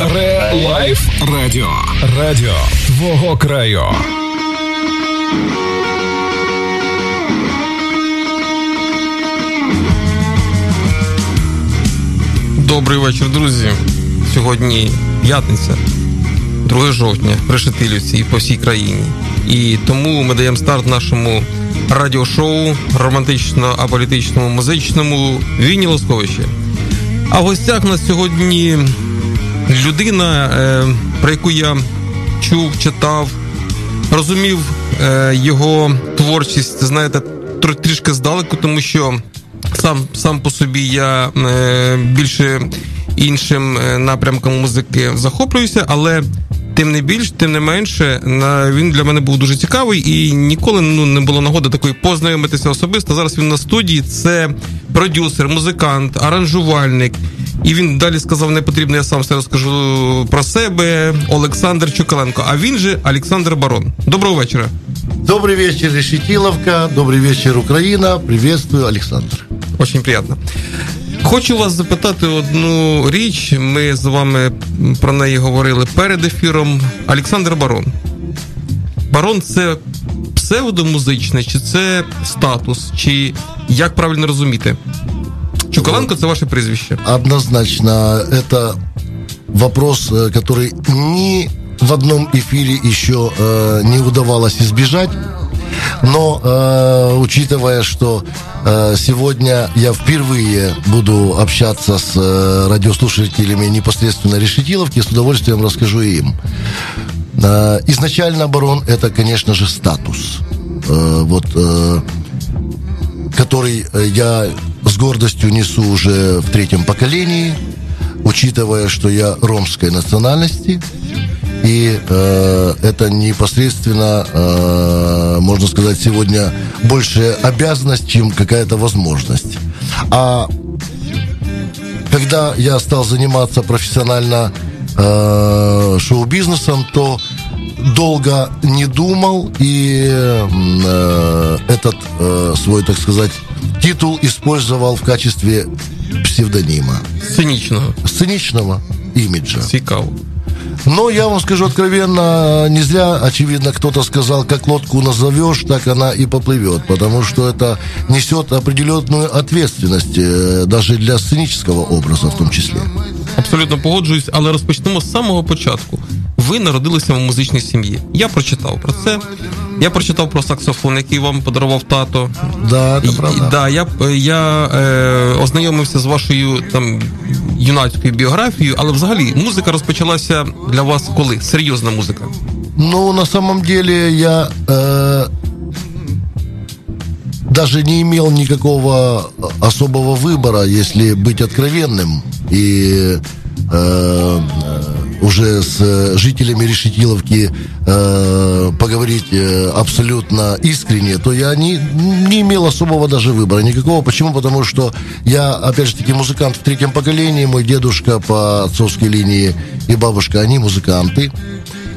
Ре Live Радіо. Радіо твого краю. Добрий вечір, друзі. Сьогодні п'ятниця, 2 жовтня, в Решетилівці і по всій країні. І тому ми даємо старт нашому радіошоу романтично-аполітичному музичному Вінні Лосковичі. А в гостях нас сьогодні людина, е, про яку я чув, читав, розумів е, його творчість, знаєте, трішки здалеку, тому що сам сам по собі я е, більше іншим напрямком музики захоплююся, але тим не більш, тим не менше, він для мене був дуже цікавий і ніколи ну не було нагоди такої познайомитися особисто. Зараз він на студії. Це продюсер, музикант, аранжувальник. І він далі сказав: не потрібно, я сам все розкажу про себе. Олександр Чукаленко. А він же Олександр Барон. Доброго вечора. Добрый вечер, Решетиловка. Добрый вечер, Украина. Приветствую, Александр. Очень приятно. Хочу вас запитати одну річ. Ми з вами про неї говорили перед ефіром. Олександр Барон. Барон це псевдомузичне, чи це статус, чи як правильно розуміти? Чукаленко це ваше прізвище. Однозначно, это вопрос, э, который ни в одном эфире еще э, не удавалось избежать. Но э, учитывая, что э, сегодня я впервые буду общаться с э, радиослушателями непосредственно Решетиловки, с удовольствием расскажу им. Э, изначально оборон это, конечно же, статус. Э, вот э, который я с гордостью несу уже в третьем поколении, учитывая, что я ромской национальности, и э, это непосредственно, э, можно сказать, сегодня больше обязанность, чем какая-то возможность. А когда я стал заниматься профессионально э, шоу-бизнесом, то долго не думал и э, этот э, свой, так сказать, титул использовал в качестве псевдонима. Сценичного. Сценичного имиджа. Цікаво. Но я вам скажу откровенно, не зря, очевидно, кто-то сказал, как лодку назовешь, так она и поплывет, потому что это несет определенную ответственность, э, даже для сценического образа в том числе. Абсолютно погоджуюсь, але розпочнемо з самого початку. Ви народилися в музичній сім'ї. Я прочитав про це. Я прочитав про саксофон, який вам подарував тато. Да, це правда. Да, я я е, ознайомився з вашою там юнацькою біографією, але взагалі музика розпочалася для вас коли? Серйозна музика? Ну, на самом деле я э, даже не имел никакого особого выбора, если быть откровенным. И э, уже с жителями Решетиловки э, поговорить э, абсолютно искренне, то я не, не имел особого даже выбора никакого. Почему? Потому что я, опять же таки, музыкант в третьем поколении. Мой дедушка по отцовской линии и бабушка, они музыканты.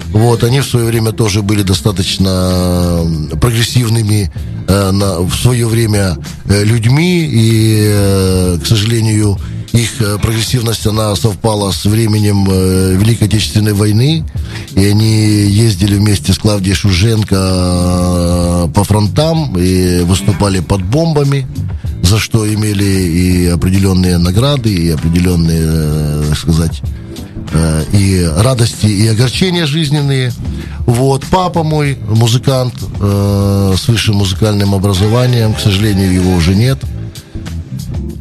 Вот, они в свое время тоже были достаточно прогрессивными э, на, в свое время э, людьми, и, э, к сожалению, их э, прогрессивность, она совпала с временем э, Великой Отечественной войны, и они ездили вместе с Клавдией Шуженко э, по фронтам и выступали под бомбами, за что имели и определенные награды, и определенные, так сказать, и радости, и огорчения жизненные. Вот, папа мой, музыкант с высшим музыкальным образованием, к сожалению, его уже нет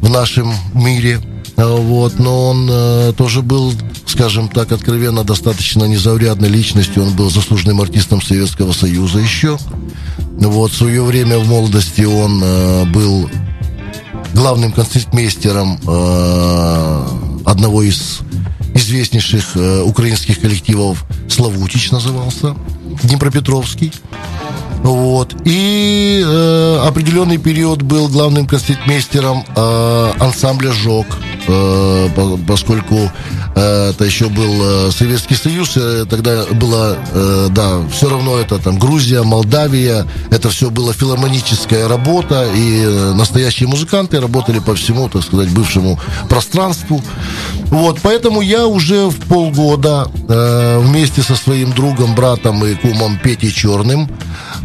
в нашем мире. Вот, но он э, тоже был, скажем так, откровенно достаточно незаурядной личностью. Он был заслуженным артистом Советского Союза еще. Вот, в свое время в молодости он э, был главным концертмейстером э, одного из известнейших э, украинских коллективов Славутич назывался, Днепропетровский. Вот. И э, определенный период был главным концертмейстером э, ансамбля «Жок», поскольку э, это еще был э, Советский Союз, э, тогда было, э, да, все равно это там Грузия, Молдавия, это все было филармоническая работа, и э, настоящие музыканты работали по всему, так сказать, бывшему пространству. Вот, поэтому я уже в полгода э, вместе со своим другом, братом и кумом Петей Черным,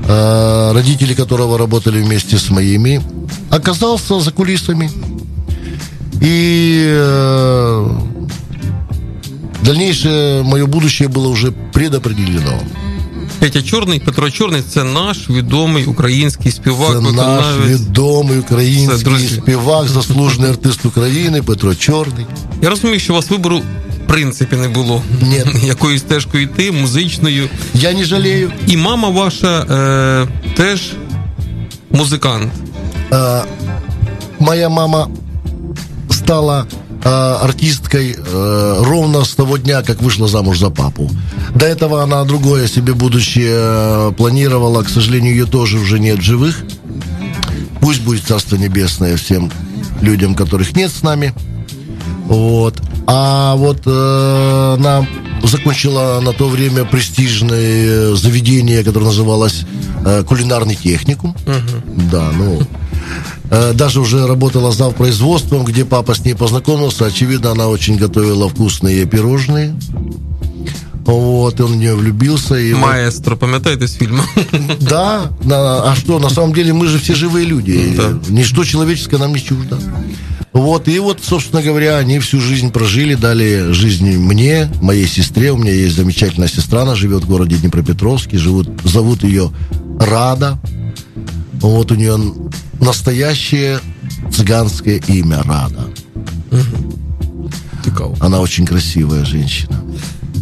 э, родители которого работали вместе с моими, оказался за кулисами. И э, дальнейшее мое будущее было уже предопределено. Петя Чорний, Петро Чорний це наш відомий український співак. Це наш відомий український друзі. співак, заслужений артист України Петро Чорний. Я розумію, що у вас вибору в принципі не було. Ні. Якою стежкою йти, музичною. Я не жалею. І мама ваша е, теж музикант. Е, моя мама стала Э, артисткой э, ровно с того дня, как вышла замуж за папу. До этого она другое себе будущее э, планировала. К сожалению, ее тоже уже нет в живых. Пусть будет Царство Небесное всем людям, которых нет с нами. Вот. А вот э, она закончила на то время престижное заведение, которое называлось э, кулинарный техникум. Угу. Да, ну даже уже работала зав производством, где папа с ней познакомился. Очевидно, она очень готовила вкусные пирожные. Вот, он в нее влюбился. И Маэстро, вот... памятаете с фильма? Да, на, а что, на самом деле мы же все живые люди. Да. Ничто человеческое нам не чуждо. Вот, и вот, собственно говоря, они всю жизнь прожили, дали жизнь мне, моей сестре. У меня есть замечательная сестра, она живет в городе Днепропетровске, живут, зовут ее Рада. Вот у нее настоящее цыганское имя Рада. Цікаво. Она очень красивая женщина.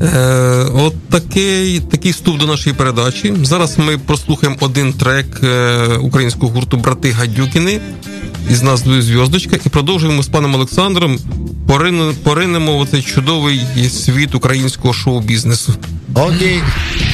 Е, От такий такий вступ до нашої передачі. Зараз ми прослухаємо один трек е, українського гурту Брати Гадюкіни із назвою Зв'яздочка і продовжуємо з паном Олександром. Поринемо в цей чудовий світ українського шоу-бізнесу. Окей. Ре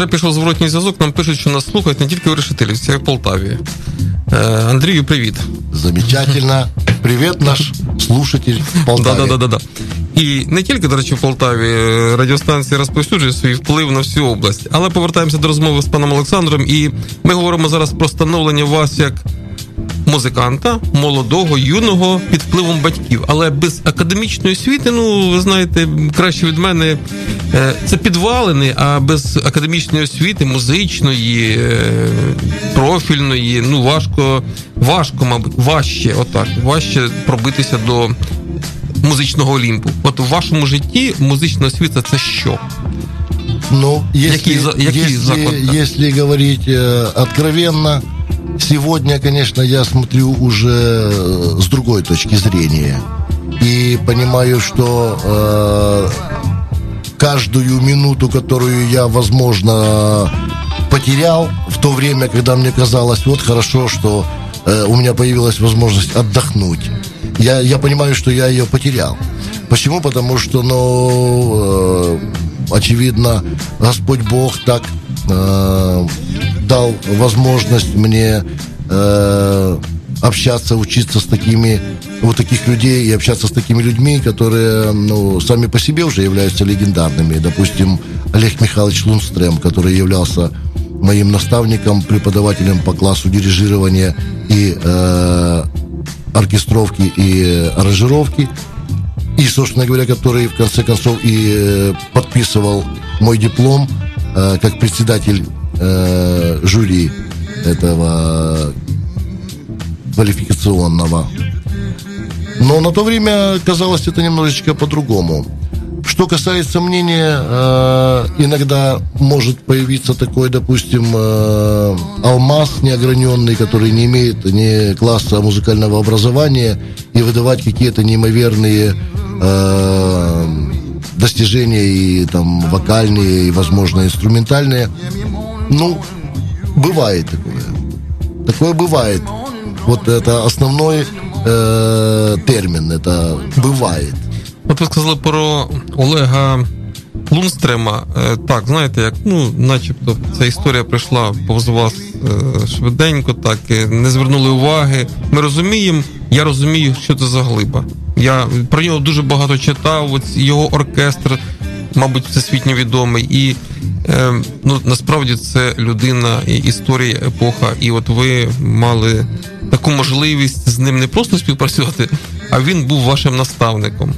Вже пішов зворотній зв'язок. Нам пишуть, що нас слухають не тільки у Решетилівці, а й в Полтаві. Е, Андрію, привіт. Замечательно. Привіт, наш слушатель в Полтаві. Да, да, да, да. І не тільки, до речі, в Полтаві е, радіостанції розповсюджує свій вплив на всю область. Але повертаємося до розмови з паном Олександром, і ми говоримо зараз про становлення вас як музиканта, молодого, юного під впливом батьків. Але без академічної освіти, ну ви знаєте, краще від мене е, це підвалини, а без академічної освіти, музичної, е, профільної, ну важко, важко, мабуть, важче, отак, важче пробитися до музичного олімпу. От у вашому житті музична освіта це що? Ну, если, Який який если, если говорить э, откровенно, сегодня, конечно, я смотрю уже э, с другой точки зрения. И понимаю, что э, каждую минуту, которую я, возможно, потерял в то время, когда мне казалось, вот хорошо, что э, у меня появилась возможность отдохнуть. Я, я понимаю, что я ее потерял. Почему? Потому что, ну, э, очевидно, Господь Бог так э, дал возможность мне э, общаться, учиться с такими вот таких людей и общаться с такими людьми, которые ну, сами по себе уже являются легендарными. Допустим, Олег Михайлович Лунстрем, который являлся моим наставником, преподавателем по классу дирижирования и э, оркестровки и аранжировки. И, собственно говоря, который в конце концов и э, подписывал мой диплом э, как председатель э, жюри этого квалификационного. Но на то время казалось это немножечко по-другому. Что касается мнения, э, иногда может появиться такой, допустим, э, алмаз неограненный, который не имеет ни класса музыкального образования, и выдавать какие-то неимоверные достижения и там вокальные, и, возможно, инструментальные. Ну, бывает такое. Такое бывает. Вот это основной э, термин. Это бывает. От ви сказали про Олега Лунстрема. Е, Так, знаєте, як ну, начебто, ця історія прийшла повз вас е, швиденько, так е, не звернули уваги. Ми розуміємо, я розумію, що це за глиба. Я про нього дуже багато читав. Ось його оркестр, мабуть, всесвітньо відомий. І е, ну, насправді це людина, і історія, епоха. І от ви мали таку можливість з ним не просто співпрацювати, а він був вашим наставником.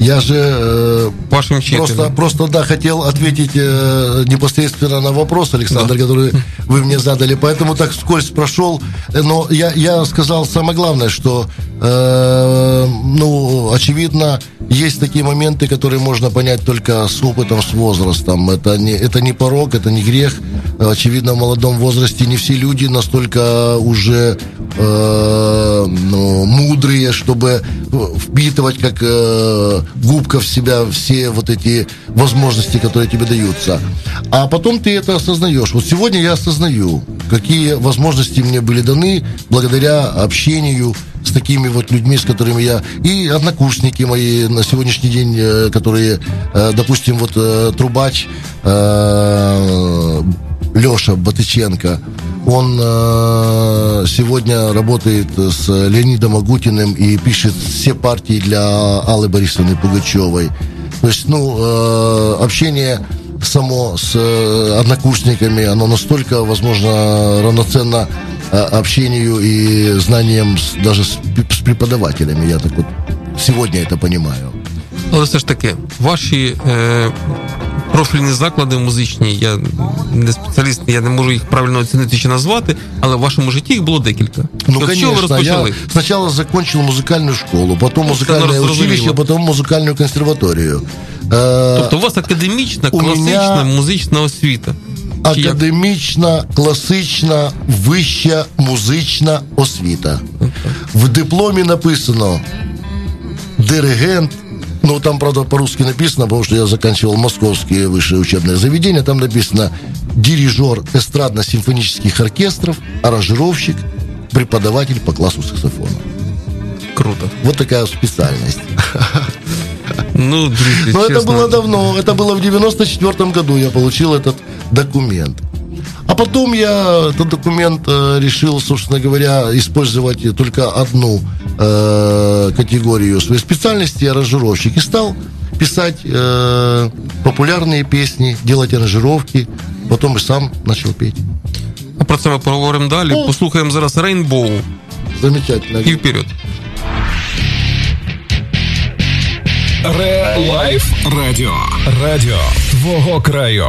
Я же э, Вашим учителем. просто, просто, да, хотел ответить э, непосредственно на вопрос, Александр, Да. который вы мне задали, поэтому так вскользь прошел. Но я, я сказал самое главное, что, э, ну, очевидно, есть такие моменты, которые можно понять только с опытом, с возрастом. Это не, это не порог, это не грех. Очевидно, в молодом возрасте не все люди настолько уже э, ну, мудрые, чтобы впитывать как э, губка в себя все вот эти возможности, которые тебе даются. А потом ты это осознаешь. Вот сегодня я осознаю, какие возможности мне были даны благодаря общению с такими вот людьми, с которыми я... И однокурсники мои на сегодняшний день, э, которые, э, допустим, вот э, Трубач, Леша Батыченко, он э, сегодня работает с Леонидом Агутиным и пишет все партии для Аллы Борисовны Пугачевой. То есть, ну, э, общение само с э, однокурсниками, оно настолько, возможно, равноценно общению и знаниям даже с преподавателями. Я так вот сегодня это понимаю. Але все ж таки, ваші е, профільні заклади музичні, я не спеціаліст, я не можу їх правильно оцінити чи назвати, але в вашому житті їх було декілька. Ну, От з чого ви конечно, я розпочали? сначала закончил музыкальную школу, потом Ну, музыкальное это училище, разумело. потом музыкальную консерваторию. Э, Тобто у вас академічна, у класична мене- музична освіта. Чи як? Академічна, класична, вища музична освіта. В дипломі написано диригент. Ну, там, правда, по-русски написано, потому что я заканчивал московские высшие учебные заведения. Там написано дирижер эстрадно-симфонических оркестров, аранжировщик, преподаватель по классу саксофона. Круто. Вот такая специальность. Ну, друзья, Но это было давно, это было в 94 году я получил этот документ. А потом я этот документ э, решил, собственно говоря, использовать только одну э, категорию своей специальности, аранжировщик, и стал писать э, популярные песни, делать аранжировки, потом и сам начал петь. А про це ми поговоримо далі. Ну. Послухаємо зараз Рейнбоу Замечательно. і вперед. Ре Лайф Радіо. Радіо твого краю.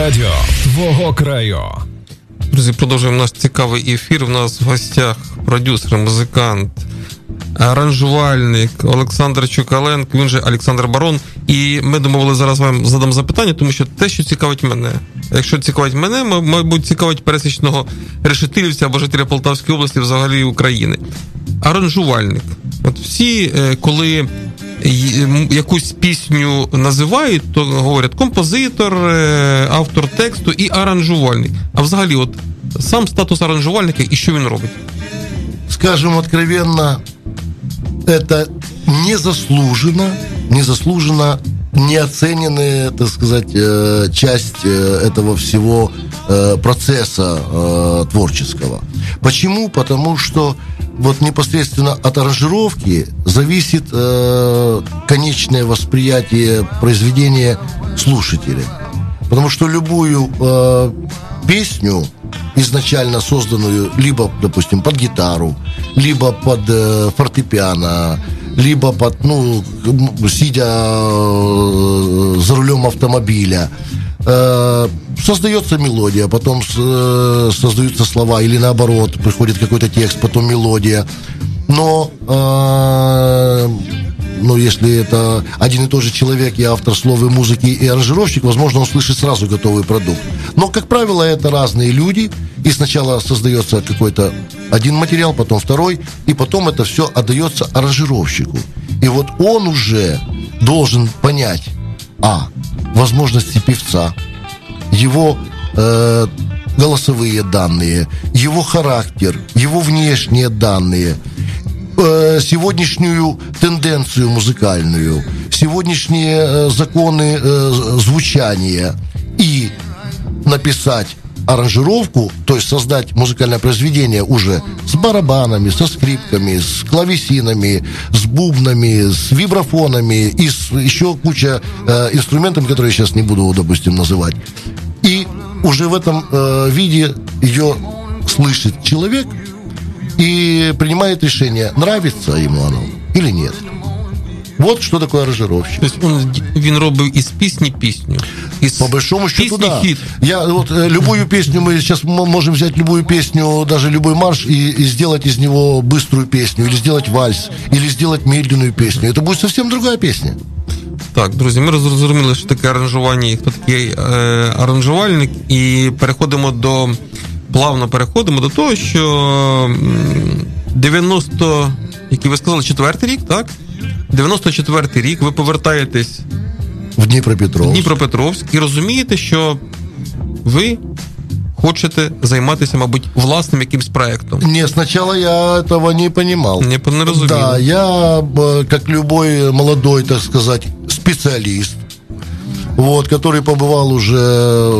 Радіо твого краю. Друзі, продовжуємо наш цікавий ефір. У нас в гостях продюсер, музикант, аранжувальник Олександр Чукаленко, він же Олександр Барон. І ми домовили зараз вам задам запитання, тому що те, що цікавить мене. Якщо цікавить мене, мабуть, цікавить пересічного решетилівця або жителя Полтавської області, взагалі України. Аранжувальник. От всі, е, коли якусь пісню називають, то говорять композитор, е, автор тексту і аранжувальник. А взагалі, от сам статус аранжувальника і що він робить? скажем откровенно, это незаслуженно, незаслуженно неоцененная, так сказать, э, часть э, этого всего э, процесса э, творческого. Почему? Потому что вот непосредственно от аранжировки зависит э, конечное восприятие произведения слушателя. Потому что любую э, песню, изначально созданную либо, допустим, под гитару, либо под э, фортепиано, либо под, ну, сидя э, за рулем автомобиля. Э, Создается мелодия, потом э, создаются слова, или наоборот, приходит какой-то текст, потом мелодия. Но э, ну, если это один и тот же человек, и автор слов и музыки, и аранжировщик, возможно, он слышит сразу готовый продукт. Но, как правило, это разные люди, и сначала создается какой-то один материал, потом второй, и потом это все отдается аранжировщику. И вот он уже должен понять, а, возможности певца, его э, голосовые данные, его характер, его внешние данные, э, сегодняшнюю тенденцию музыкальную, сегодняшние э, законы э, звучания и написать аранжировку, то есть создать музыкальное произведение уже с барабанами, со скрипками, с клавесинами, с бубнами, с вибрафонами и с еще куча э, инструментов, которые я сейчас не буду, допустим, называть. И уже в этом э, виде ее слышит человек и принимает решение, нравится ему оно или нет. Вот что такое аранжировщик. Тобто він, він робив із пісні пісню. Із По большому счету, пісні да. хіт. Я вот э, любую песню мы сейчас м- можем взять любую песню, даже любой марш и, и сделать из него быструю песню, или сделать вальс, или сделать медленную песню. Это будет совсем другая песня. Так, друзі, ми зрозуміли, що таке аранжування і хто такий е, аранжувальник, і переходимо до плавно переходимо до того, що м, 90, який ви сказали, четвертий рік, так? 94-й рік ви повертаєтесь В в Днепропетровск. Дніпропетровськ і розумієте, що ви хочете займатися, мабуть, власним якимсь проектом. Не, сначала я этого не понимал. Не, не розумію. Да, я, э, как любой молодой, так сказать, специалист, вот, который побывал уже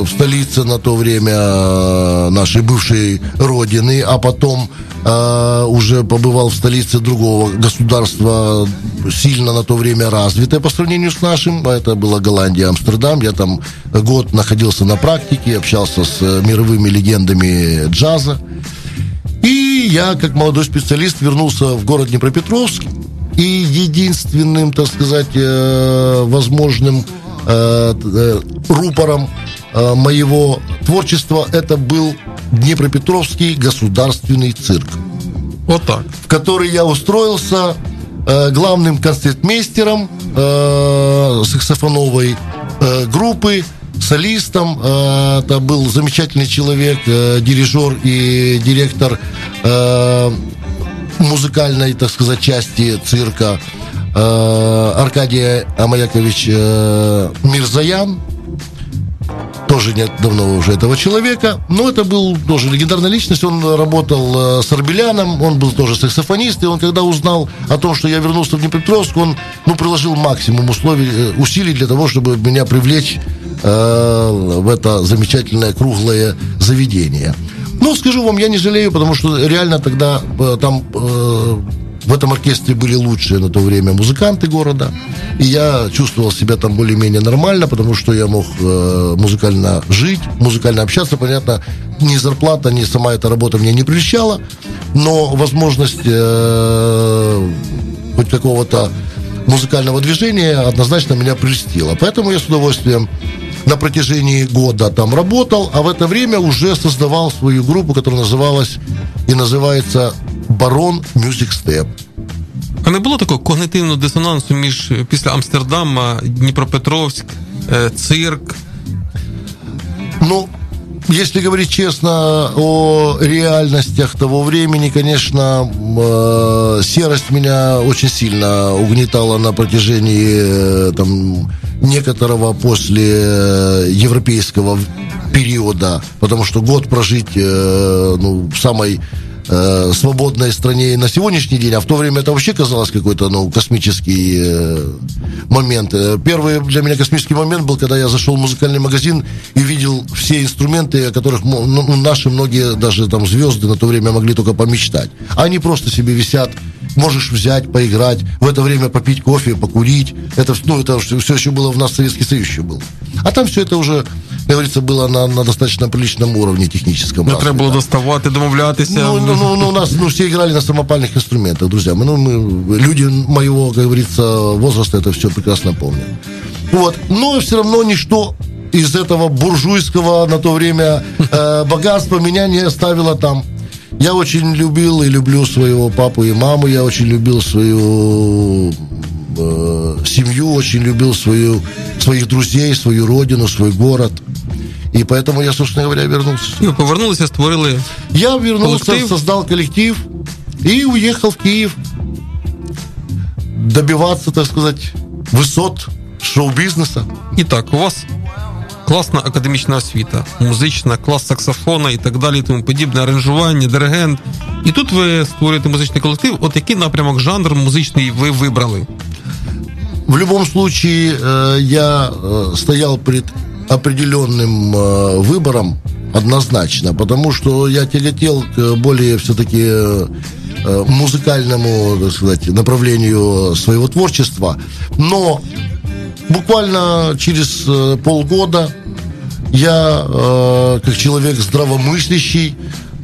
в столице на то время э, нашей бывшей родины, а потом э, уже побывал в столице другого государства, сильно на то время развитое по сравнению с нашим, а это была Голландия, Амстердам. Я там год находился на практике, общался с э, мировыми легендами джаза. И я, как молодой специалист, вернулся в город Днепропетровск. И единственным, так сказать, э, возможным э, э, рупором э, моего творчества это был Днепропетровский государственный цирк, Отак. в который я устроился э, главным концертмейстером э, саксофоновой э, группы, солистом. Э, это был замечательный человек, э, дирижер и директор э, музыкальной, так сказать, части цирка э, Аркадий Амаякович э, Мирзаян. Тоже нет давно уже этого человека. Но это был тоже легендарная личность. Он работал э, с Арбеляном, он был тоже саксофонист. И он, когда узнал о том, что я вернулся в Днепропетровск, он ну, приложил максимум условий, э, усилий для того, чтобы меня привлечь э, в это замечательное круглое заведение. Ну, скажу вам, я не жалею, потому что реально тогда э, там в этом оркестре были лучшие на то время музыканты города. И я чувствовал себя там более-менее нормально, потому что я мог э, музыкально жить, музыкально общаться. Понятно, ни зарплата, ни сама эта работа меня не прельщала, но возможность э, хоть какого-то музыкального движения однозначно меня прельстила. Поэтому я с удовольствием на протяжении года там работал, а в это время уже создавал свою группу, которая называлась и называется Барон Music Step. А не було такого когнитивного дисонансу між е, після Амстердама, Дніпропетровськ, е, цирк? Ну, если говорить честно о реальностях того времени, конечно, э, серость меня очень сильно угнетала на протяжении э, там, некоторого после э, европейского периода, потому что год прожить э, ну, в самой э, свободной стране на сегодняшний день, а в то время это вообще казалось какой-то ну, космический э, момент. Э, Первый для меня космический момент был, когда я зашел в музыкальный магазин и видел все инструменты, о которых мо- ну, наши многие даже там звезды на то время могли только помечтать. Они просто себе висят, можешь взять, поиграть, в это время попить кофе, покурить. Это, ну, это все еще было в нас Советский Союз еще был. А там все это уже говорится, было на, на достаточно приличном уровне техническом. Не треба було доставати, домовлятися. Ну, ну, ну, ну, у нас ну, все играли на самопальных инструментах, друзья. Мы, ну, мы, люди моего, как говорится, возраста это все прекрасно помнят. Вот. Но все равно ничто из этого буржуйского на то время э, богатства меня не оставило там. Я очень любил и люблю своего папу и маму. Я очень любил свою э, семью, очень любил свою, своих друзей, свою родину, свой город. И поэтому я, собственно говоря, вернулся. І ви повернулися, створили. Я вернулся, Коллектив? создал коллектив и уехал в Киев добиваться, так сказать, высот шоу-бизнеса. І так, у вас класна академічна освіта, музична, клас саксофона і так далі, і тому подібне, аранжування, диригент. І тут ви створюєте музичний колектив. От який напрямок жанр музичний ви вибрали? В любом случае, э, я э, стоял пред определенным э, выбором однозначно, потому что я тяготел к более все-таки э, э, музыкальному, так сказать, направлению своего творчества. Но буквально через э, полгода я, э, как человек здравомыслящий,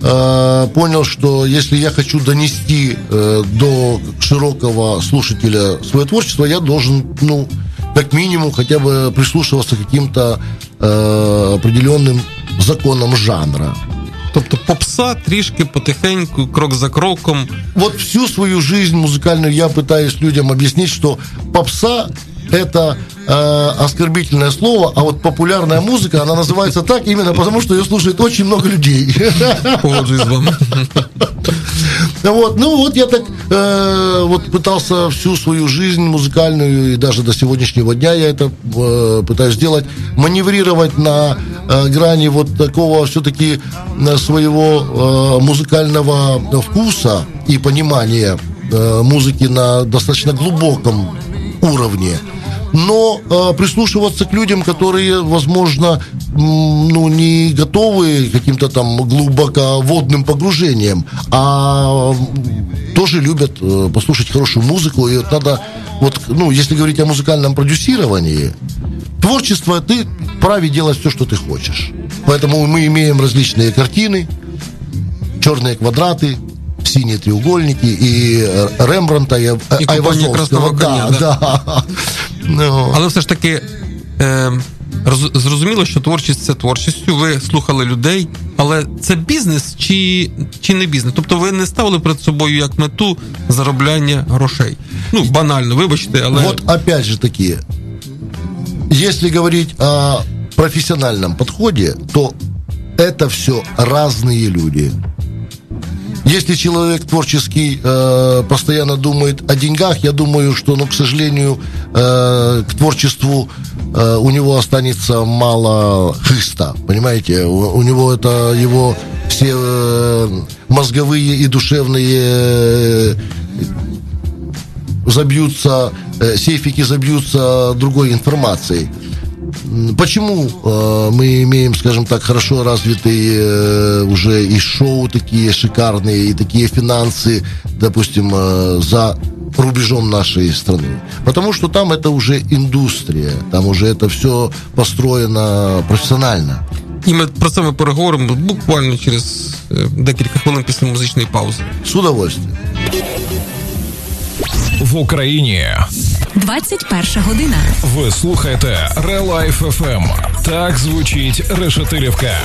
э, понял, что если я хочу донести э, до широкого слушателя свое творчество, я должен, ну, как минимум, хотя бы прислушиваться к каким-то э, определенным законам жанра. Тобто попса трішки потихеньку, крок за кроком. Вот всю свою жизнь музыкальную я пытаюсь людям объяснить, что попса это э, оскорбительное слово, а вот популярная музыка, она называется так именно потому, что ее слушает очень много людей. Вот, ну вот я так э, вот пытался всю свою жизнь музыкальную и даже до сегодняшнего дня я это э, пытаюсь сделать, маневрировать на э, грани вот такого все-таки э, своего э, музыкального вкуса и понимания э, музыки на достаточно глубоком уровне. Но э, прислушиваться к людям, которые, возможно, ну, не готовы каким-то там глубоководным погружениям, а тоже любят э, послушать хорошую музыку. И вот надо, вот, ну, если говорить о музыкальном продюсировании, творчество ты вправе делать все, что ты хочешь. Поэтому мы имеем различные картины, черные квадраты, синие треугольники и э, Рембранта, и, э, И купание Айвазовского. красного коня, да, да. Ну, Але все ж таки е, роз- зрозуміло, що творчість це творчістю. Ви слухали людей, але це бізнес чи, чи не бізнес? Тобто ви не ставили перед собою як мету заробляння грошей. Ну, банально, вибачте, але Вот опять же таки, если говорить о профессиональном подходе, то это все разные люди. Если человек творческий э, постоянно думает о деньгах, я думаю, что, ну, к сожалению, э, к творчеству э, у него останется мало хыста, понимаете? У, у него это его все э, мозговые и душевные э, забьются, э, сейфики забьются другой информацией М, Почему э, мы имеем, скажем так, хорошо развитые э, уже и шоу такие шикарные, и такие финансы, допустим, э, за рубежом нашей страны? Потому что там это уже индустрия, там уже это все построено профессионально. і ми про це ми переговоримо буквально через е, декілька хвилин після музичної паузи. С удовольствием. В Україні 21 година. ви слухаєте Релайф FM. Так звучить Решетилівка.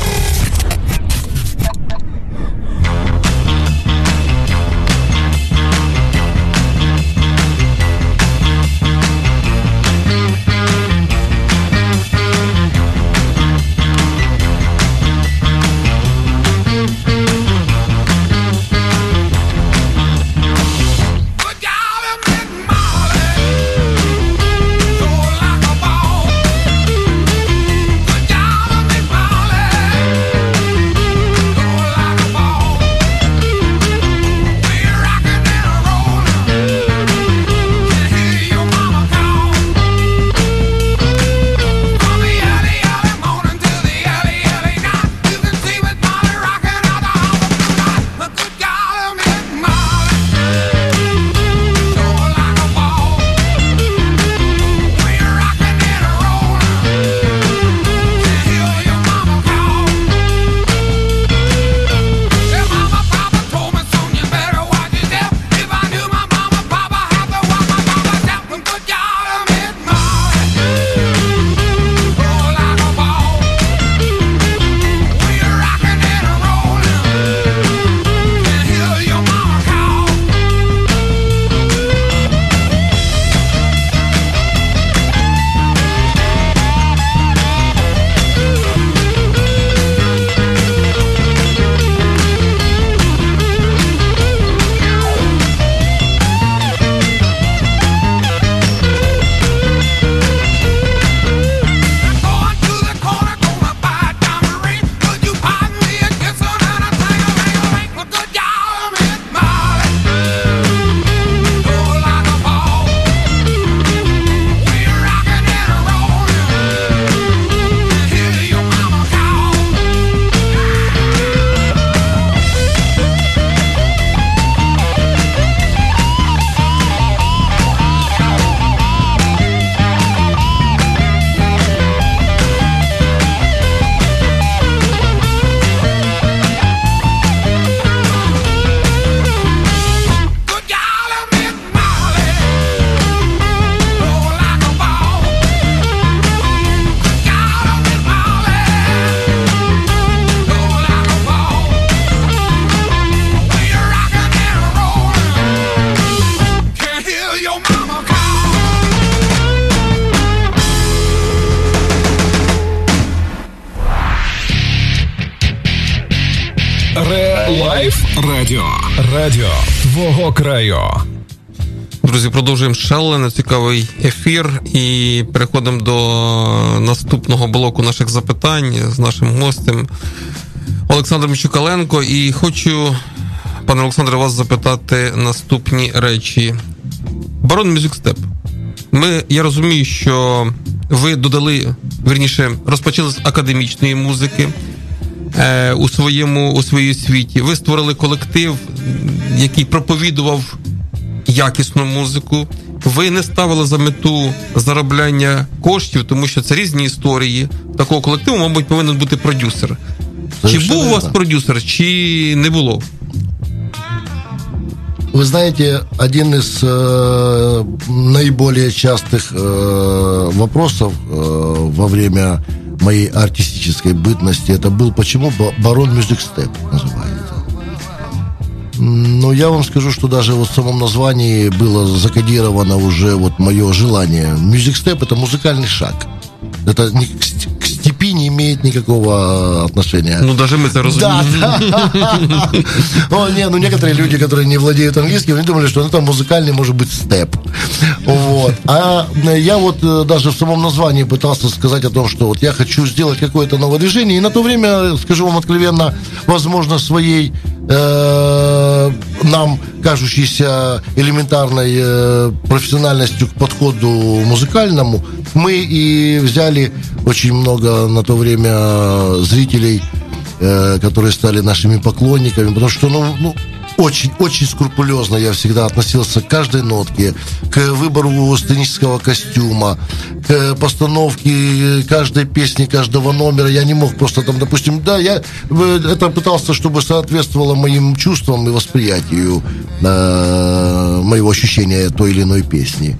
Продовжуємо шалений цікавий ефір і переходимо до наступного блоку наших запитань з нашим гостем Олександром Чукаленко. І хочу, пане Олександре, вас запитати наступні речі. Барон Music Step. Ми, я розумію, що ви додали, верніше, розпочали з академічної музики е, у своєму у своїй світі. Ви створили колектив, який проповідував якісну музику. Ви не ставили за мету заробляння коштів, тому що це різні історії. Такого колективу, мабуть, повинен бути продюсер. Чи Совершенно був у вас верно. продюсер, чи не було? Вы знаете, один из э, наиболее частых э, вопросов э, во время моей артистической бытности это был, почему ба- барон Music Step называется. М, Ну, я вам скажу, что даже вот в самом названии было закодировано уже вот мое желание. Music Step это музыкальный шаг. Это ни- к ст- к степи не имеет никакого э, отношения. Ну, навіть ми це розуміємо. Да, да. О, не, ну некоторые люди, которые не владеют английским, они думали, что ну, там музыкальный может быть степ. Вот. А э, я вот э, даже в самом названии пытался сказать о том, что вот я хочу сделать какое-то новое движение. И на то время, скажу вам откровенно, возможно, своей э, нам кажущейся элементарной э, профессиональностью к подходу музыкальному, мы и взяли очень много на то время зрителей э, которые стали нашими поклонниками, потому что, ну, ну очень, очень скрупулезно я всегда относился к каждой нотке, к выбору сценического костюма, к постановке каждой песни, каждого номера. Я не мог просто там, допустим, да, я э, это пытался, чтобы соответствовало моим чувствам и восприятию э, моего ощущения той или иной песни.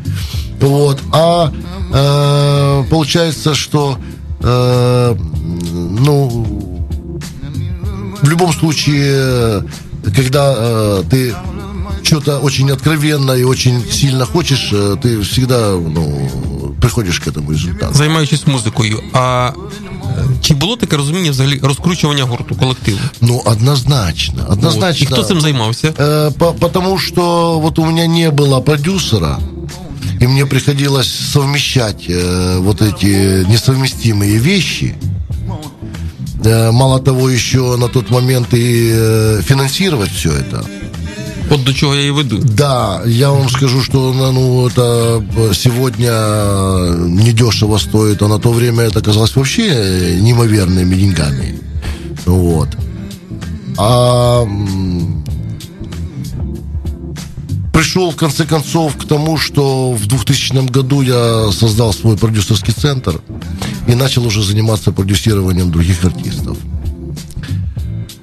Вот. А э, получается, что э, ну, в любом случае, когда э, ты что-то очень откровенно и очень сильно хочешь, э, ты всегда ну, приходишь к этому результату. Займаючись музикою. А е, чи було таке розуміння взагалі розкручування гурту колективу? Ну, однозначно. От. Однозначно. І хто цим займався? Э, по- потому что вот у меня не было продюсера, и мне приходилось совмещать э, вот эти несовместимые вещи. Э, мало того, еще на тот момент и э, финансировать все это. От до чого я і веду. Да, я вам скажу, что ну, это э, сегодня недешево стоит, а на то время это казалось вообще э, неимоверными деньгами. Вот. А пришел в конце концов к тому, что в 2000 году я создал свой продюсерский центр и начал уже заниматься продюсированием других артистов.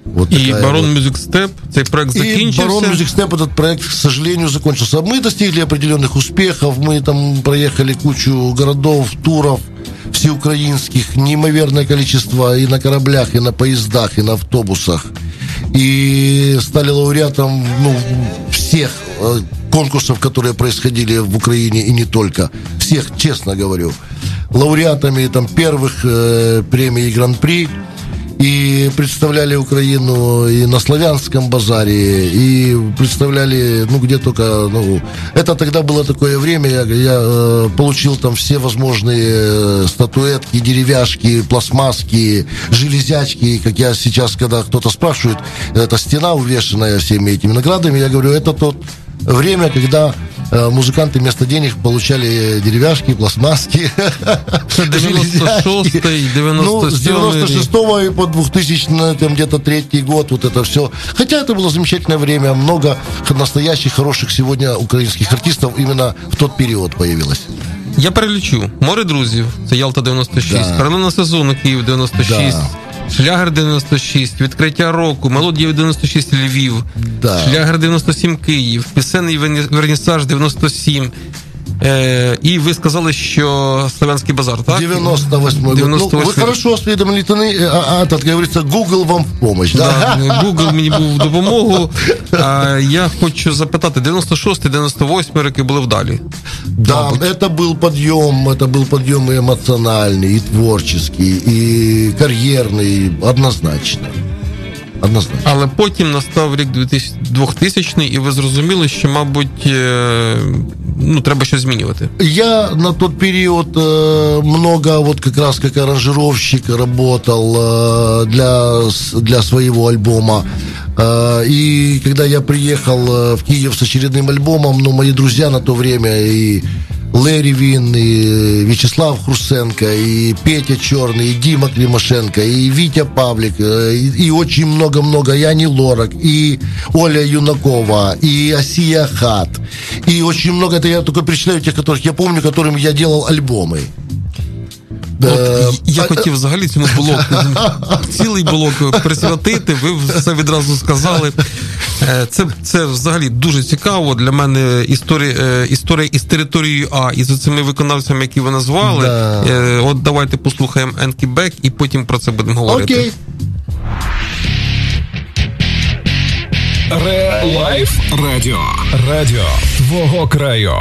Вот такая Барон Music Step, цей проект и закінчився. Барон Music Step этот проект, к сожалению, закончился. Мы достигли определенных успехов, мы там проехали кучу городов, туров всеукраинских, неимоверное количество и на кораблях, и на поездах, и на автобусах. И стали лауреатом ну, всех э, конкурсов, которые происходили в Украине и не только. Всех, честно говорю. Лауреатами там первых э, премий Гран-при и представляли Украину и на славянском базаре, и представляли, ну, где только, ну, это тогда было такое время, я, я э, получил там все возможные э, статуэтки, деревяшки, пластмасски, железячки, как я сейчас, когда кто-то спрашивает, это стена, увешанная всеми этими наградами, я говорю, это тот время, когда э, музыканты вместо денег получали деревяшки, пластмасски, Це 96-й, ну, с 97-й. 96 и по 2000 ну, там где-то третий год, вот это все. Хотя это было замечательное время, много х- настоящих, хороших сегодня украинских артистов именно в тот период появилось. Я перелічу. Море друзів, це Ялта 96, Да. Хранина сезону Київ 96, Да. Шлягер 96, відкриття року, Мелодія 96 Львів, Да. Шлягер 97 Київ, Пісенний верні- вернісаж 97. Е, і ви сказали, що Славянський базар, так? 98 год. Ну, 98. вы хорошо осведомлены, а, а, так говорится, Google вам в помощь, да? Да, Google мені був в допомогу. А я хочу запитати: 96-98 роки були вдалі. Да, Мабуть. это был подъем, это был подъем и эмоциональный, и творческий, и карьерный, однозначно. однозначно. Але потім настав рік 2000 і ви зрозуміли, що, мабуть, е, ну, треба щось змінювати. Я на тот период э, много вот как раз как аранжировщик работал э, для, с- для своего альбома. Э, и когда я приехал э, в Киев с очередным альбомом, ну, мои друзья на то время и Лэри Вин, и Вячеслав Хрусенко, и Петя Черный, и Дима Климашенко, и Витя Павлик, э, и, и очень много-много, и Ани Лорак, и Оля Юнакова, и Асия Хат, и очень много, это я только перечисляю тех, которых я помню, которым я делал альбомы. От я а- хотів взагалі цьому блоку цілий блок присвятити. Ви все відразу сказали. Е, Це, це взагалі дуже цікаво для мене історія, е, історія із територією А і з цими виконавцями, які ви назвали. Да. Е, От давайте послухаємо Енкі Бек і потім про це будемо говорити. Окей. Ре Лайф Радіо. Радіо твого краю.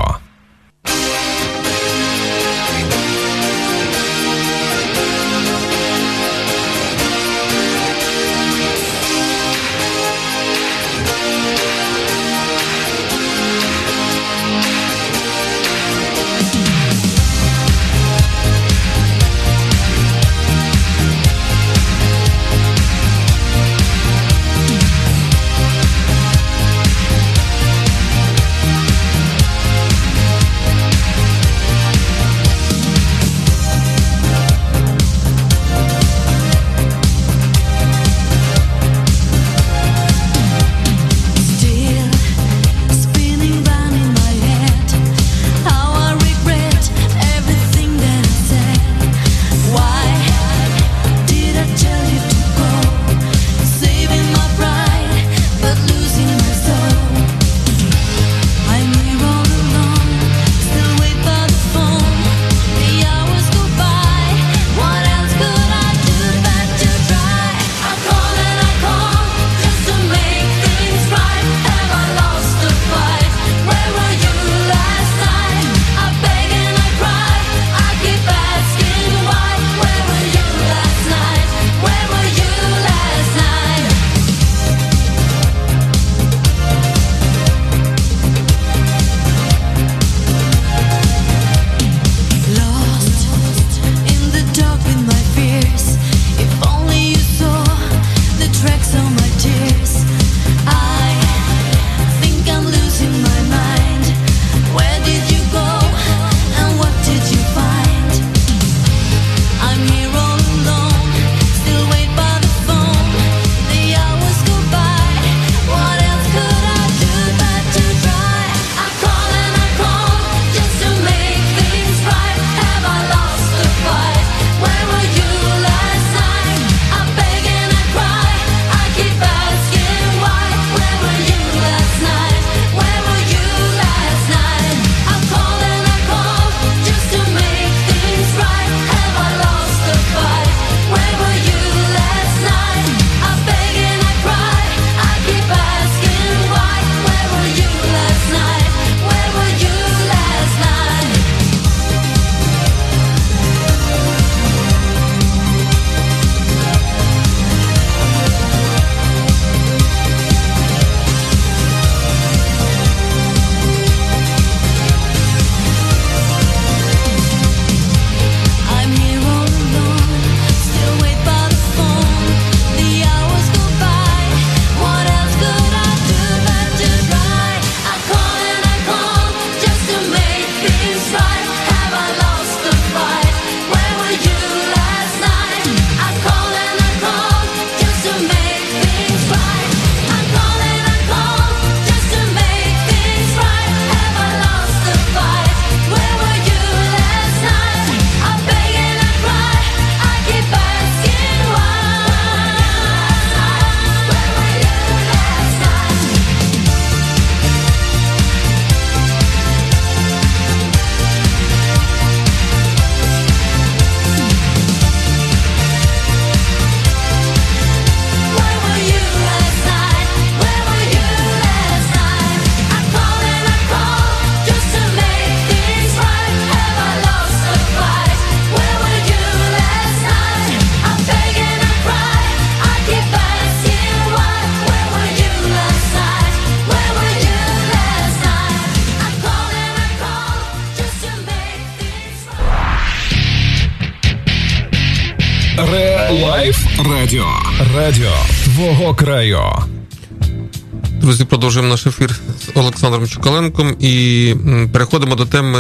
Продовжуємо наш ефір з Олександром Чукаленком і переходимо до теми,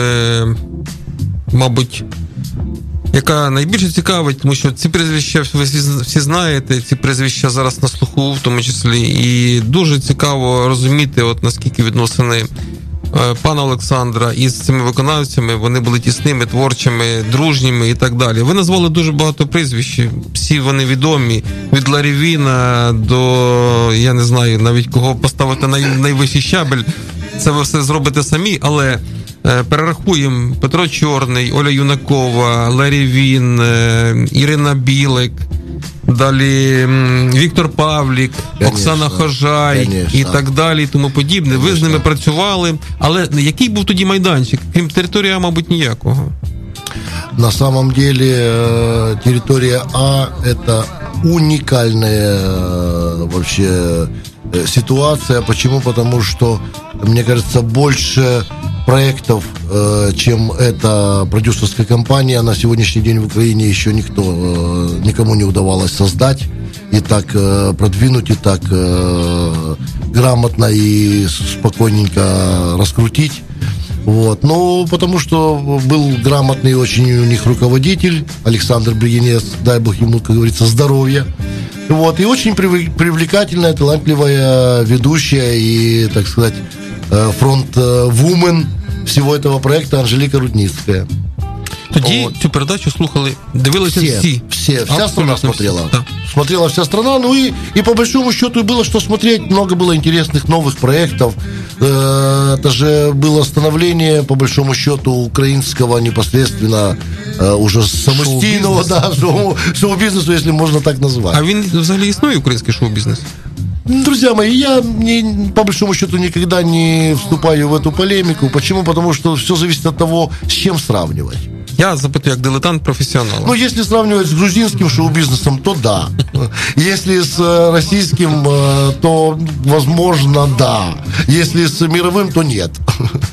мабуть, яка найбільше цікавить, тому що ці прізвища ви всі, знаєте, ці прізвища зараз на слуху, в тому числі, і дуже цікаво розуміти, от наскільки відносини пана Олександра із цими виконавцями вони були тісними, творчими, дружніми і так далі. Ви назвали дуже багато прізвищ, всі вони відомі від Ларі Віна до я не знаю навіть кого поставити на найвищий щабель. Це ви все зробите самі, але е, перерахуємо Петро Чорний, Оля Юнакова, Ларі Він, е, Ірина Білик. Далі м, Віктор Павлік, Конечно, Оксана Хожай конечно. і так далі, і тому подібне. Ви з ними працювали. Але який був тоді майданчик? Крім територія, мабуть, ніякого. На самом деле э, территория А это уникальная э, вообще э, ситуация. Почему? Потому что, мне кажется, больше проектов, э, чем эта продюсерская компания, на сегодняшний день в Украине еще никто, э, никому не удавалось создать и так э, продвинуть, и так э, грамотно и спокойненько раскрутить. Вот. Ну, потому что был грамотный очень у них руководитель, Александр Бригинец, дай бог ему, как говорится, здоровья. Вот. И очень прив- привлекательная, талантливая ведущая и, так сказать, э, фронт-вумен всего этого проекта Анжелика Рудницкая. Тоді От. цю передачу слухали, дивилися Все, всі. все, вся Абсолютно страна всі. смотрела. Так. Смотрела вся страна, ну и, и по большому счету и было что смотреть. Много было интересных новых проектов. Э, Это же было становление, по большому счету, украинского непосредственно э, уже самостийного да, шоу, шоу-бизнесу, если можно так назвать. А він взагалі існує український шоу-бізнес? Друзья мои, я не, по большому счету никогда не вступаю в эту полемику. Почему? Потому что все зависит от того, с чем сравнивать. Я запитую як дилетант професіонала. Ну, если сравнивать с грузинским шоу-бизнесом, то да. Если с э, российским, э, то, возможно, да. Если с мировым, то нет.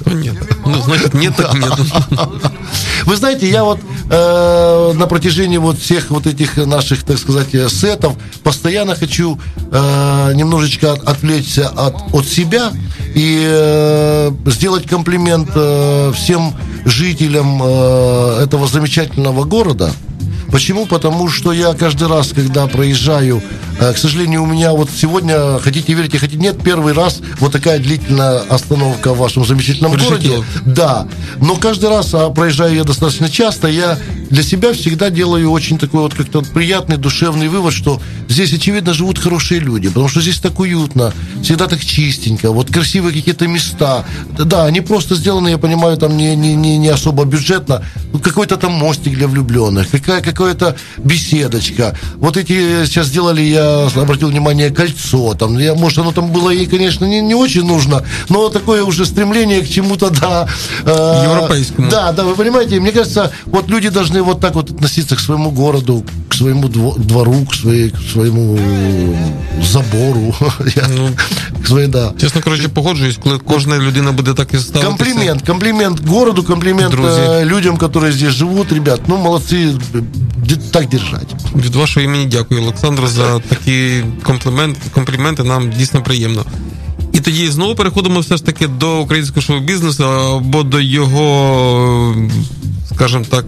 Ну, ні. Ну, значить, ні, так ні. Вы знаете, я вот э, на протяжении вот всех вот этих наших, так сказать, э, сетов постоянно хочу э, немножечко от- отвлечься от, от себя и э, сделать комплимент э, всем жителям э, этого замечательного города. Почему? Потому что я каждый раз, когда проезжаю, к сожалению, у меня вот сегодня, хотите верьте, хотите нет, первый раз вот такая длительная остановка в вашем замечательном городе. Решетилов. Да, но каждый раз, а проезжаю я достаточно часто, я для себя всегда делаю очень такой вот как-то приятный душевный вывод, что здесь, очевидно, живут хорошие люди, потому что здесь так уютно, всегда так чистенько, вот красивые какие-то места. Да, они просто сделаны, я понимаю, там не, не, не, не особо бюджетно, ну, какой-то там мостик для влюбленных, какая, какая-то беседочка. Вот эти сейчас сделали, я обратил внимание, кольцо, там, я, может, оно там было и, конечно, не, не очень нужно, но такое уже стремление к чему-то, да. э, Европейскому. Да, да, вы понимаете, мне кажется, вот люди должны вот так вот относиться к своему городу, к своему дво- двору, к, своей, к своему забору, Я- Ну, к своей, да. чесно кажучи, погоджуюсь, коли кожна людина буде так і ставитися. Комплимент, комплимент городу, комплимент Друзі. э, людям, которые здесь живут, ребят, ну молодцы, д- так держать. Від вашого імені дякую, Олександр, за такі компліменти, компліменти. Нам дійсно приємно. І тоді знову переходимо все ж таки до українського шоу-бізнесу або до його, скажімо так,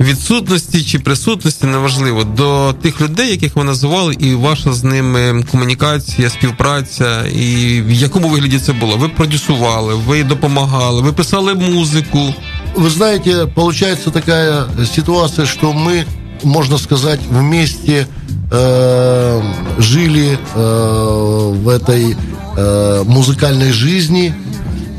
відсутності чи присутності, неважливо, до тих людей, яких ви називали, і ваша з ними комунікація, співпраця, і в якому вигляді це було? Ви продюсували, ви допомагали, ви писали музику. Вы знаете, получается такая ситуация, что мы, можно сказать, вместе э, жили э, в этой э, музыкальной жизни.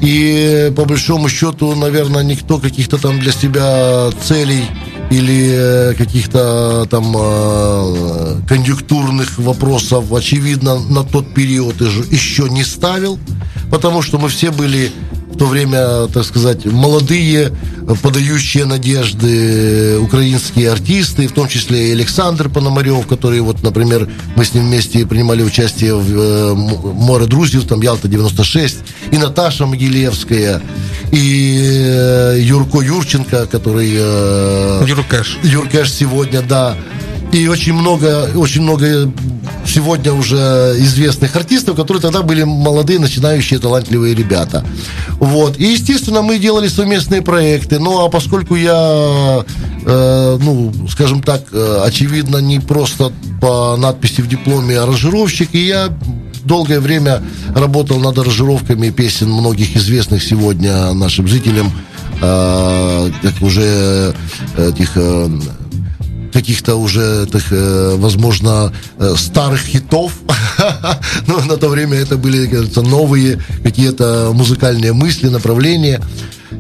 И по большому счету, наверное, никто каких-то там для себя целей или э, каких-то там э, конъюнктурных вопросов, очевидно, на тот период еще не ставил, потому что мы все были в то время, так сказать, молодые, подающие надежды украинские артисты, в том числе и Александр Пономарев, который, вот, например, мы с ним вместе принимали участие в э, «Море друзів», там «Ялта-96», и Наташа Могилевская, и э, Юрко Юрченко, который... э, Юркеш. Юркеш сегодня, да. И очень много, очень много сегодня уже известных артистов, которые тогда были молодые, начинающие, талантливые ребята. Вот. И, естественно, мы делали совместные проекты. Ну, а поскольку я, э, ну, скажем так, э, очевидно, не просто по надписи в дипломе аранжировщик, и я долгое время работал над аранжировками песен многих известных сегодня нашим зрителям, э, как уже этих э, каких-то уже, так, э, возможно, э, старых хитов. Но на то время это были, кажется, новые какие-то музыкальные мысли, направления.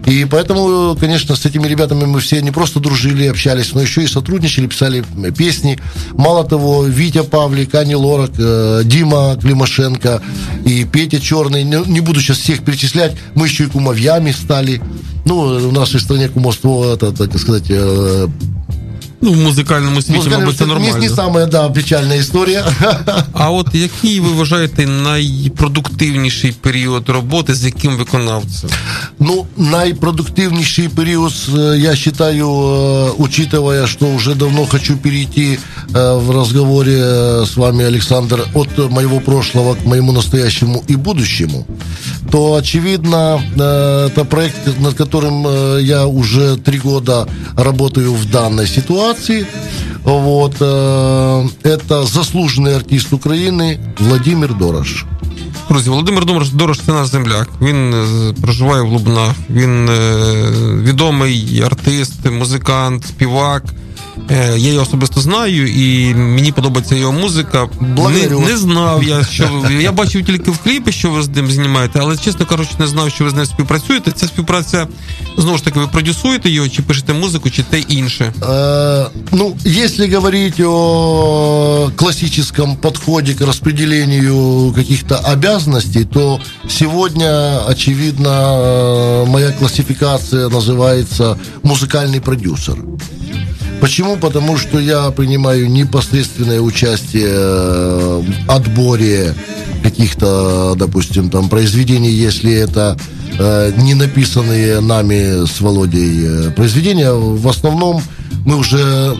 И поэтому, конечно, с этими ребятами мы все не просто дружили, общались, но еще и сотрудничали, писали песни. Мало того, Витя Павлик, Ани Лорак, э, Дима Климашенко и Петя Черный, не, буду сейчас всех перечислять, мы еще и кумовьями стали. Ну, в нашей стране кумовство, так сказать, Ну, в музикальному світі, музыкальное мабуть, це не, нормально. не самая, да, печальная история. А от який ви вважаєте найпродуктивніший період роботи з яким виконавцем? Ну, наипродуктивнейший период, э, я считаю, э, учитывая, что уже давно хочу перейти э, в разговоре э, с вами, Александр, от моего прошлого к моему настоящему и будущему, то, очевидно, э, это проект, над которым э, я уже три года работаю в данной ситуации. Вот, э, это заслуженный артист Украины Владимир Дорош. Друзі, Володимир Дорош, Дорош це наш земляк. Він е, проживає в Лубнах. Він е, відомий артист, музикант, співак. Е, Я його особисто знаю, і мені подобається його музика. Не, Благодарю. не знав я, що ви- я бачив тільки в кліпі, що ви з ним знімаєте, але чесно кажучи, не знав, що ви з ним співпрацюєте. Ця співпраця знову ж таки, ви продюсуєте його, чи пишете музику, чи те інше. Э, Ну, если говорить о классическом подходе к распределению каких-то обязанностей, то сегодня, очевидно, э, моя классификация называется музыкальный продюсер. Почему? Потому что я принимаю непосредственное участие э, в отборе каких-то, допустим, там произведений, если это э, не написанные нами с Володей э, произведения. В основном мы уже,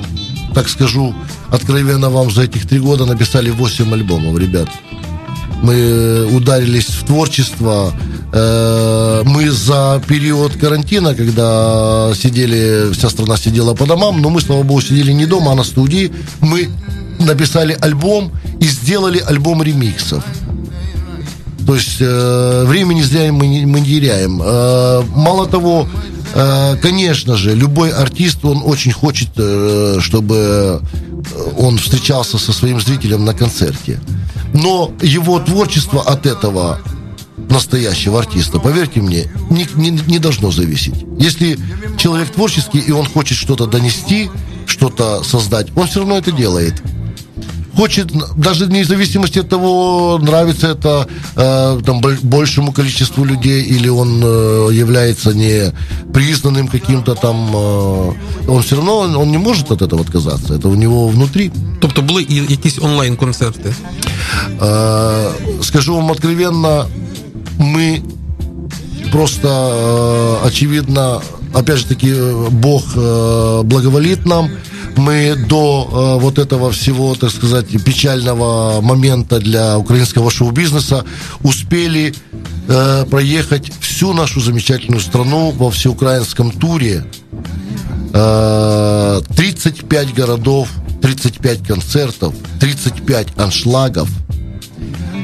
так скажу, откровенно вам за этих три года написали 8 альбомов, ребят. Мы ударились в творчество. Э, Мы за период карантина, когда сидели, вся страна сидела по домам, но мы, слава богу, сидели не дома, а на студии. Мы написали альбом и сделали альбом ремиксов. То есть э, времени зря мы не, мы не теряем. Э, мало того, э, конечно же, любой артист, он очень хочет, э, чтобы э, он встречался со своим зрителем на концерте. Но его творчество от этого настоящего артиста, поверьте мне, не, не, не должно зависеть. Если человек творческий, и он хочет что-то донести, что-то создать, он все равно это делает хочет, даже вне зависимости от того, нравится это э, там, боль- большему количеству людей, или он э, является не признанным каким-то там, э, он все равно, он, он не может от этого отказаться, это у него внутри. Тобто були і якісь онлайн-концерти. Э, скажу вам откровенно, мы просто, э, очевидно, опять же таки, э, Бог э, благоволит нам. Мы до э, вот этого всего, так сказать, печального момента для украинского шоу-бизнеса успели э, проехать всю нашу замечательную страну во всеукраинском туре. Э, 35 городов, 35 концертов, 35 аншлагов,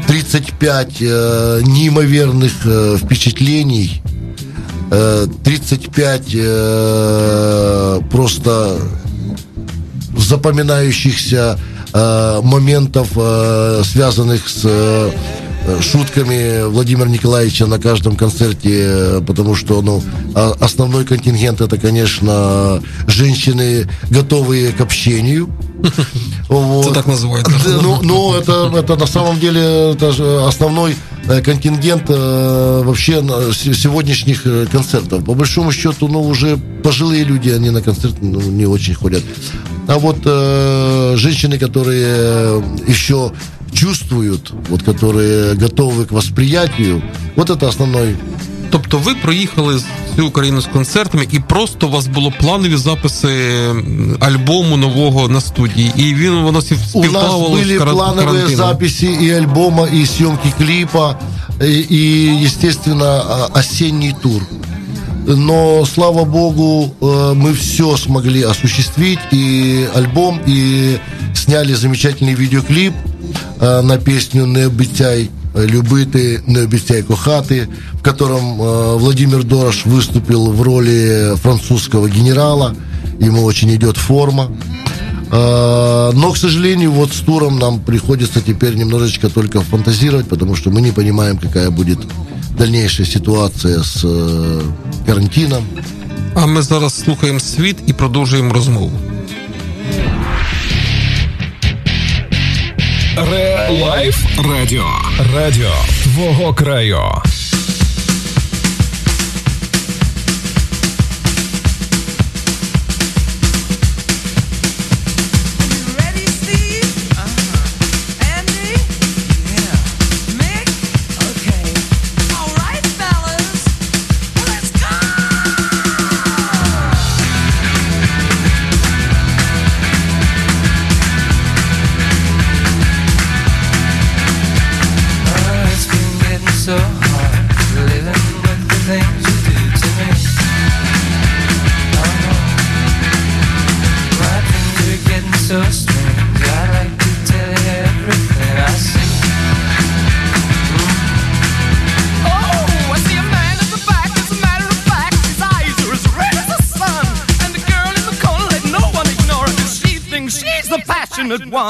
35 э, неимоверных э, впечатлений, э, 35 э, просто запоминающихся э, моментов, э, связанных с э, шутками Владимира Николаевича на каждом концерте, э, потому что ну, а- основной контингент это, конечно, женщины, готовые к общению. Вот. Это так называется. Да, Ну, ну, это, это на самом деле это же основной э, контингент э, вообще сегодняшних э, концертов. По большому счету, ну, уже пожилые люди, они на концерт ну, не очень ходят. А вот э, женщины, которые э, еще чувствуют, вот которые готовы к восприятию, вот это основной. Тобто ви проїхали всю Україну з концертами, і просто у вас було планові записи альбому нового на студії, і він воно співпало У нас були каран... планові записи і альбома, і зйомки кліпа, і, і, естественно, осінній тур. но слава богу, э, мы все смогли осуществить, и альбом, и сняли замечательный видеоклип э, на песню «Не обещай любити, не обещай кохаты", в котором э, Владимир Дорош выступил в роли французского генерала, ему очень идет форма. Но, к сожалению, вот с туром нам приходится теперь немножечко только фантазировать, потому что мы не понимаем, какая будет дальнейшая ситуація з э, карантином. А ми зараз слухаємо світ і продовжуємо розмову. Реалайф Радіо. Радіо твого краю.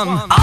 fun.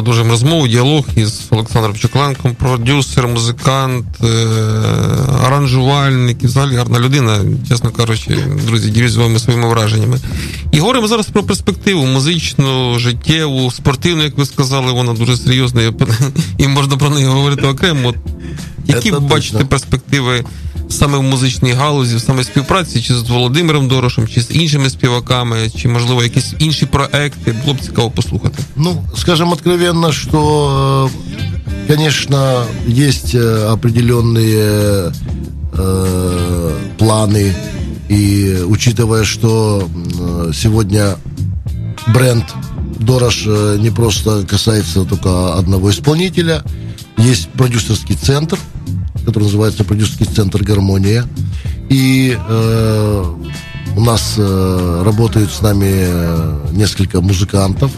Продовжуємо розмову, діалог із Олександром Чоколенком, продюсер, музикант, е- аранжувальник і взагалі гарна людина, чесно кажучи, друзі, ділюсь з вами своїми враженнями. І говоримо зараз про перспективу музичну, життєву, спортивну, як ви сказали, вона дуже серйозна, і можна про неї говорити окремо. Які ви бачите перспективи саме в музичній галузі, саме співпраці чи з Володимиром Дорошем, чи з іншими співаками, чи можливо якісь інші проекти? Було б цікаво послухати. Ну, скажем откровенно, что, э, конечно, есть э, определенные э, планы, и учитывая, что э, сегодня бренд Дорож э, не просто касается только одного исполнителя, есть продюсерский центр, который называется продюсерский центр «Гармония», и э, у нас э, работают с нами э, несколько музыкантов,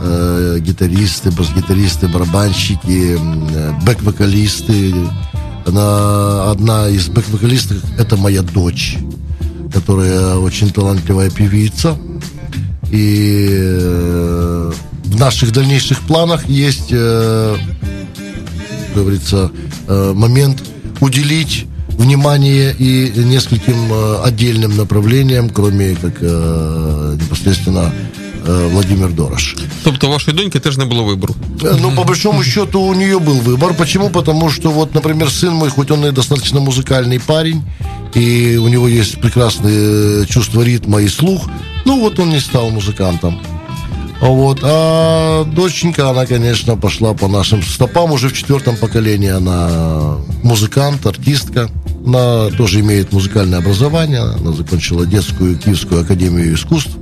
э, гитаристы, бас-гитаристы, барабанщики, э, бэк-вокалисты. Она, одна из бэк-вокалистов – это моя дочь, которая очень талантливая певица. И э, в наших дальнейших планах есть, э, говорится, э, момент уделить внимание и нескольким э, отдельным направлениям, кроме как э, непосредственно Владимир Дорош. Тобто, у вашої доньки теж не було вибору. Э, Ну, по большому счету, у нее был выбор. Почему? Потому что, вот, например, сын мой, хоть он и достаточно музыкальный парень, и у него есть прекрасное чувство ритма и слух, ну, вот он не стал музыкантом. Вот. А доченька, она, конечно, пошла по нашим стопам. Уже в четвертом поколении она музыкант, артистка. Она тоже имеет музыкальное образование. Она закончила детскую Киевскую академию искусств.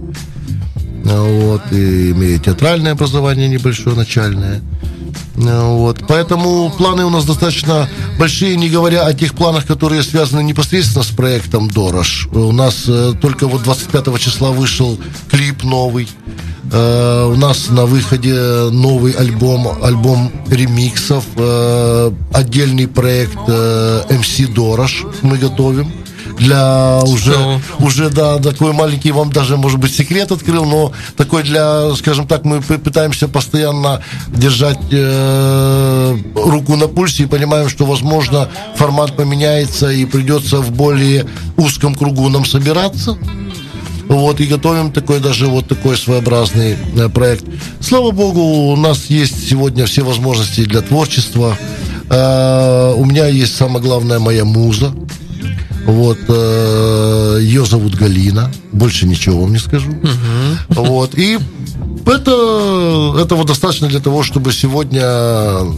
Вот, и имеет театральное образование небольшое, начальное. Вот, поэтому планы у нас достаточно большие, не говоря о тех планах, которые связаны непосредственно с проектом Дорож. У нас э, только вот 25 числа вышел клип новый. Э, у нас на выходе новый альбом, альбом ремиксов, э, отдельный проект э, MC Дорож мы готовим для уже, Всё. уже, да, такой маленький вам даже, может быть, секрет открыл, но такой для, скажем так, мы пытаемся постоянно держать э, руку на пульсе и понимаем, что, возможно, формат поменяется и придется в более узком кругу нам собираться. Вот, и готовим такой даже вот такой своеобразный э, проект. Слава богу, у нас есть сегодня все возможности для творчества. Э, у меня есть самое главное моя муза. Вот, э, ее зовут Галина. Больше ничего вам не скажу. Вот, и это, этого достаточно для того, чтобы сегодня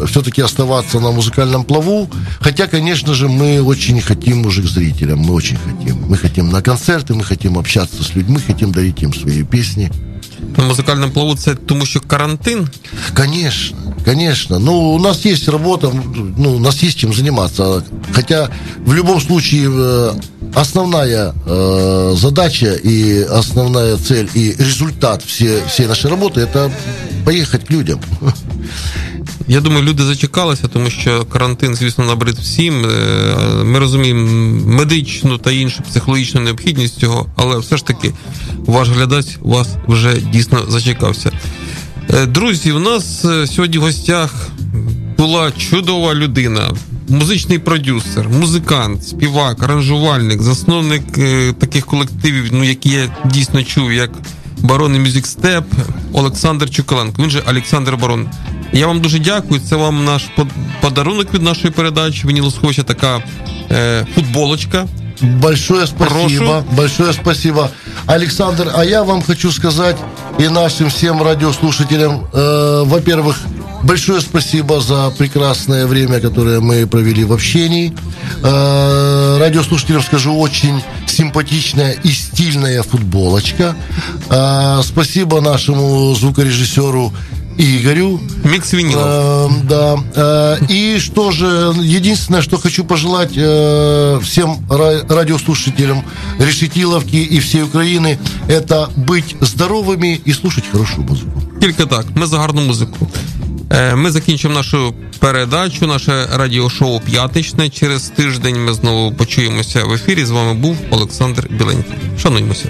все-таки оставаться на музыкальном плаву. Хотя, конечно же, мы очень хотим уже к зрителям. Мы очень хотим. Мы хотим на концерты, мы хотим общаться с людьми, хотим дарить им свои песни. На музикальному плаву це тому, що карантин. Конечно, конечно. Ну, у нас есть работа, ну, у нас есть чем заниматься. Хотя в любом случае э, основная э, задача и основная цель и результат все, всей нашей работы это поехать к людям. Я думаю, люди зачекалися, тому що карантин, звісно, набрид всім. Е, Ми розуміємо медичну та іншу психологічну необхідність цього, але все ж таки ваш глядач вас вже дійсно зачекався. Е, Друзі, у нас е, сьогодні в гостях була чудова людина, музичний продюсер, музикант, співак, аранжувальник, засновник таких колективів, ну які я дійсно чув, як Барон і Мюзик Степ, Олександр Чуколенко. Він же Олександр Барон. Я вам дуже дякую. Це вам наш под- подарунок від нашої передачі. Вініло схоча така е, футболочка. Большое спасибо, Прошу. большое спасибо. Александр, а я вам хочу сказать и нашим всем радиослушателям, э, во-первых, большое спасибо за прекрасное время, которое мы провели в общении. Э, радиослушателям скажу, очень симпатичная и стильная футболочка. Э, спасибо нашему звукорежиссеру Игорю. Мікс вінілов. Э, да. Э, И что же, единственное, что хочу пожелать э, всем ра- радиослушателям Решетиловки и всей Украины, это быть здоровыми и слушать хорошую музыку. Тільки так, ми за гарну музику. Е, Ми закінчимо нашу передачу, наше радіошоу п'ятничне. Через тиждень ми знову почуємося в ефірі. З вами був Олександр Біленький. Шануймося.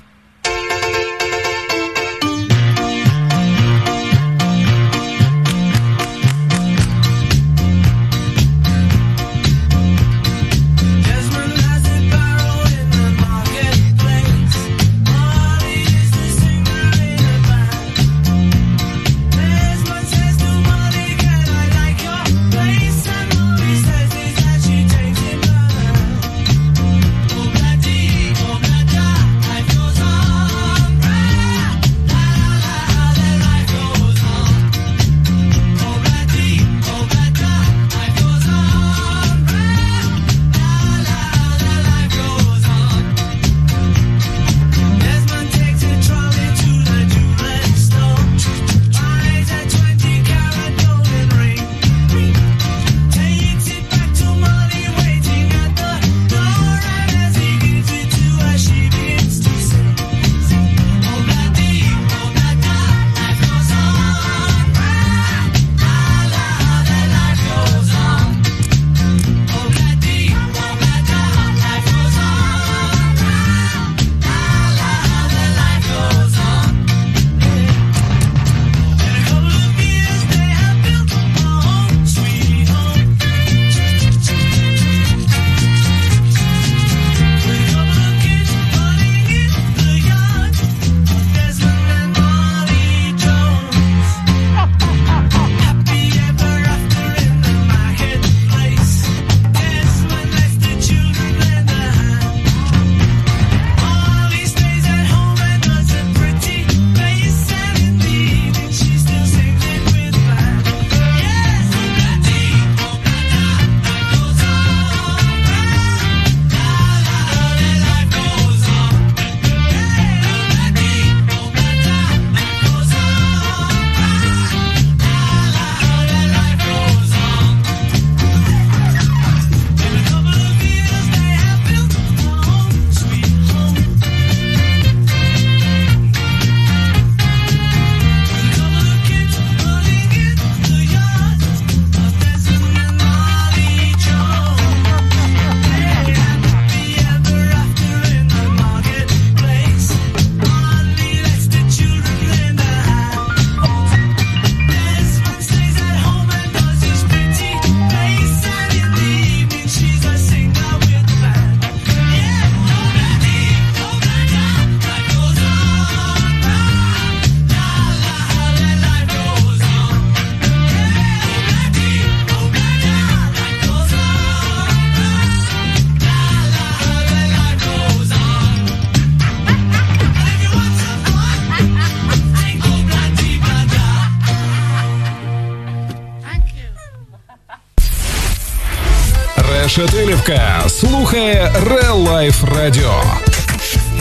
Кропивка слухає Real Life Radio.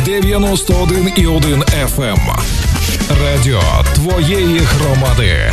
91,1 FM. Радіо твоєї громади.